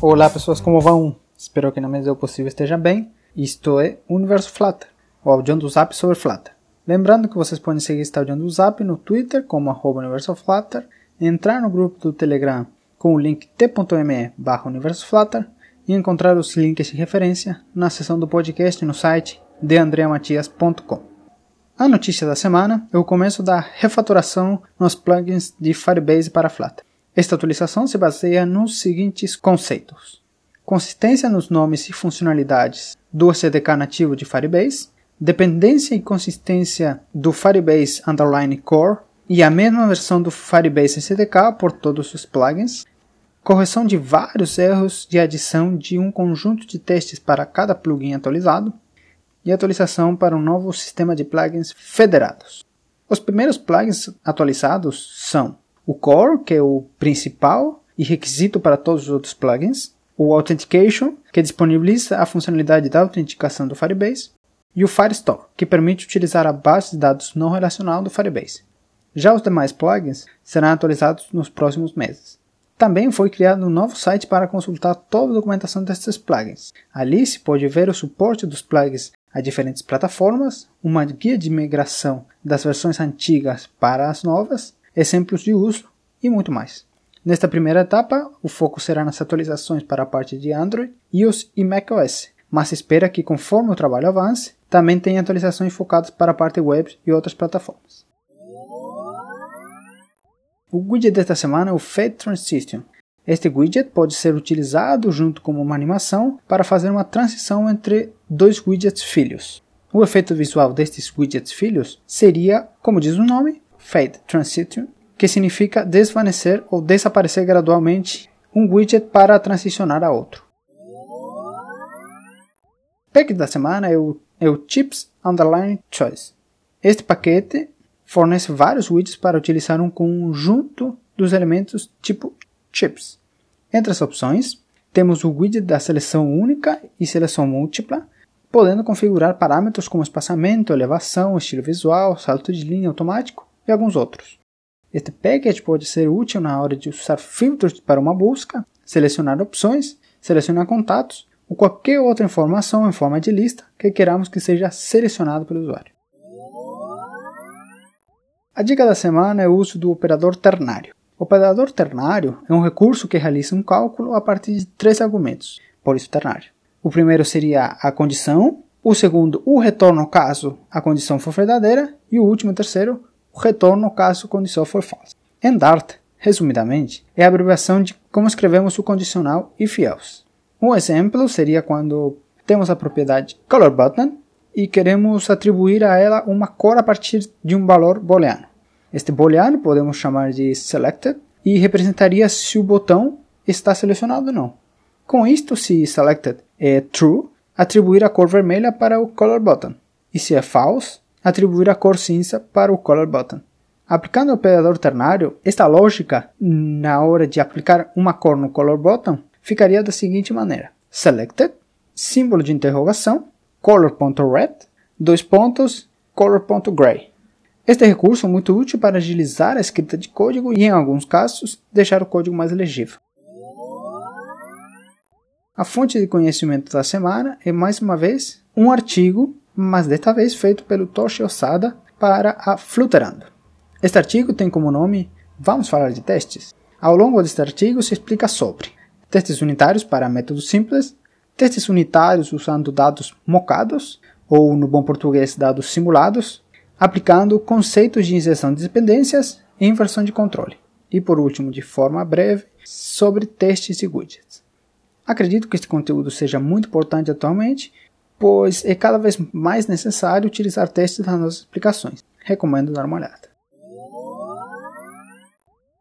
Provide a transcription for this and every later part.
Olá pessoas, como vão? Espero que na medida do possível esteja bem. Isto é Universo Flutter, o audião do Zap sobre Flutter. Lembrando que vocês podem seguir este audião do Zap no Twitter como arroba Universo Flutter, entrar no grupo do Telegram com o link t.me barra Universo Flutter e encontrar os links de referência na seção do podcast no site deandreamatias.com. A notícia da semana é o começo da refatoração nos plugins de Firebase para Flutter. Esta atualização se baseia nos seguintes conceitos: consistência nos nomes e funcionalidades do SDK nativo de Firebase, dependência e consistência do Firebase Underline Core e a mesma versão do Firebase SDK por todos os plugins, correção de vários erros de adição de um conjunto de testes para cada plugin atualizado e atualização para um novo sistema de plugins federados. Os primeiros plugins atualizados são o Core, que é o principal e requisito para todos os outros plugins, o Authentication, que disponibiliza a funcionalidade da autenticação do Firebase, e o Firestore, que permite utilizar a base de dados não relacional do Firebase. Já os demais plugins serão atualizados nos próximos meses. Também foi criado um novo site para consultar toda a documentação destes plugins. Ali se pode ver o suporte dos plugins a diferentes plataformas, uma guia de migração das versões antigas para as novas exemplos de uso e muito mais. Nesta primeira etapa, o foco será nas atualizações para a parte de Android, iOS e macOS, mas espera que conforme o trabalho avance, também tenha atualizações focadas para a parte web e outras plataformas. O widget desta semana é o Fade Transition. Este widget pode ser utilizado junto com uma animação para fazer uma transição entre dois widgets filhos. O efeito visual destes widgets filhos seria, como diz o nome, Fade Transition, que significa desvanecer ou desaparecer gradualmente um widget para transicionar a outro. Pack da semana é o, é o Chips Underline Choice. Este paquete fornece vários widgets para utilizar um conjunto dos elementos tipo chips. Entre as opções, temos o widget da seleção única e seleção múltipla, podendo configurar parâmetros como espaçamento, elevação, estilo visual, salto de linha automático e alguns outros. Este package pode ser útil na hora de usar filtros para uma busca, selecionar opções, selecionar contatos ou qualquer outra informação em forma de lista que queramos que seja selecionado pelo usuário. A dica da semana é o uso do operador ternário. O operador ternário é um recurso que realiza um cálculo a partir de três argumentos, por isso ternário. O primeiro seria a condição, o segundo, o retorno caso a condição for verdadeira, e o último, terceiro, retorno caso condição for falsa. Em Dart, resumidamente, é a abreviação de como escrevemos o condicional if else. Um exemplo seria quando temos a propriedade colorButton e queremos atribuir a ela uma cor a partir de um valor booleano. Este booleano podemos chamar de selected e representaria se o botão está selecionado ou não. Com isto, se selected é true, atribuir a cor vermelha para o color button, e se é false, atribuir a cor cinza para o color button. Aplicando o operador ternário, esta lógica, na hora de aplicar uma cor no color button, ficaria da seguinte maneira: selected, símbolo de interrogação, color.red, dois pontos, color.gray. Este recurso é muito útil para agilizar a escrita de código e, em alguns casos, deixar o código mais legível. A fonte de conhecimento da semana é, mais uma vez, um artigo mas desta vez feito pelo Toshi Osada para a Flutterando. Este artigo tem como nome Vamos falar de testes? Ao longo deste artigo se explica sobre testes unitários para métodos simples, testes unitários usando dados mocados, ou no bom português, dados simulados, aplicando conceitos de injeção de dependências e inversão de controle. E por último, de forma breve, sobre testes e widgets. Acredito que este conteúdo seja muito importante atualmente pois é cada vez mais necessário utilizar testes nas nossas aplicações. Recomendo dar uma olhada.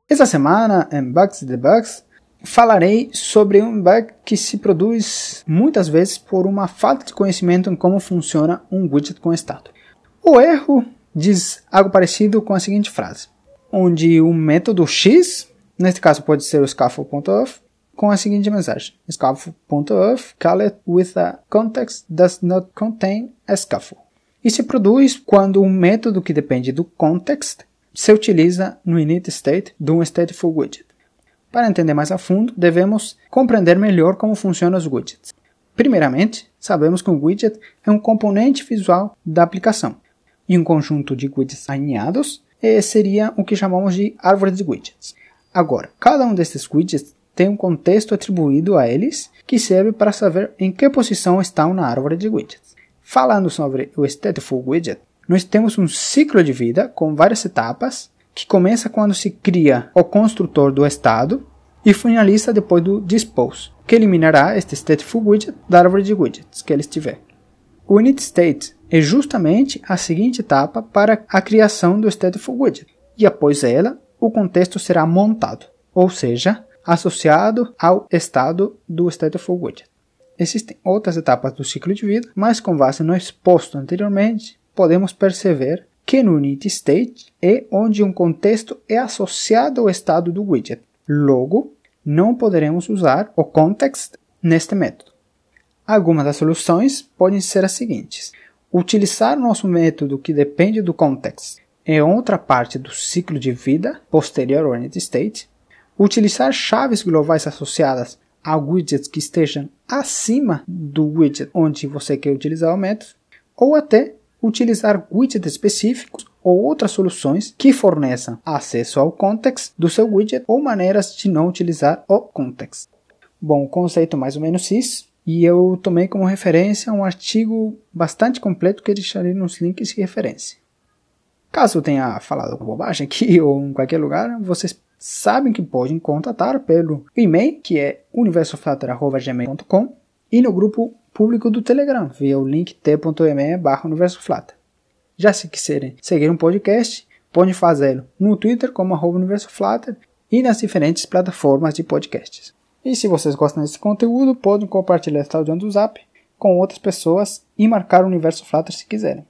Esta semana, em Bugs e Debugs, falarei sobre um bug que se produz muitas vezes por uma falta de conhecimento em como funciona um widget com estado. O erro diz algo parecido com a seguinte frase, onde o método x, neste caso pode ser o scaffold.off, com a seguinte mensagem: scaffold.earth called with a context does not contain a scaffold. E se produz quando um método que depende do context se utiliza no init state de um stateful widget. Para entender mais a fundo, devemos compreender melhor como funcionam os widgets. Primeiramente, sabemos que um widget é um componente visual da aplicação, e um conjunto de widgets alinhados seria o que chamamos de árvore de widgets. Agora, cada um desses widgets tem um contexto atribuído a eles que serve para saber em que posição estão na árvore de widgets. Falando sobre o Stateful Widget, nós temos um ciclo de vida com várias etapas que começa quando se cria o construtor do estado e finaliza depois do dispose, que eliminará este stateful widget da árvore de widgets que ele estiver. O init state é justamente a seguinte etapa para a criação do stateful widget, e após ela, o contexto será montado, ou seja, associado ao estado do stateful widget. Existem outras etapas do ciclo de vida, mas com base no exposto anteriormente, podemos perceber que no init state é onde um contexto é associado ao estado do widget. Logo, não poderemos usar o context neste método. Algumas das soluções podem ser as seguintes: utilizar nosso método que depende do context em outra parte do ciclo de vida posterior ao init state, utilizar chaves globais associadas a widgets que estejam acima do widget onde você quer utilizar o método, ou até utilizar widgets específicos ou outras soluções que forneçam acesso ao context do seu widget ou maneiras de não utilizar o context. Bom, o conceito mais ou menos isso, e eu tomei como referência um artigo bastante completo que deixarei nos links de referência. Caso tenha falado bobagem aqui ou em qualquer lugar, vocês sabem que podem contatar pelo e-mail que é universoflatter.gmail.com e no grupo público do Telegram via o link t.me barra universoflatter. Já se quiserem seguir um podcast, podem fazê-lo no Twitter como arroba Universo Flutter e nas diferentes plataformas de podcasts. E se vocês gostam desse conteúdo, podem compartilhar esta audição do Zap com outras pessoas e marcar o Universo Flutter se quiserem.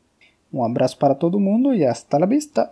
Um abraço para todo mundo e hasta la vista!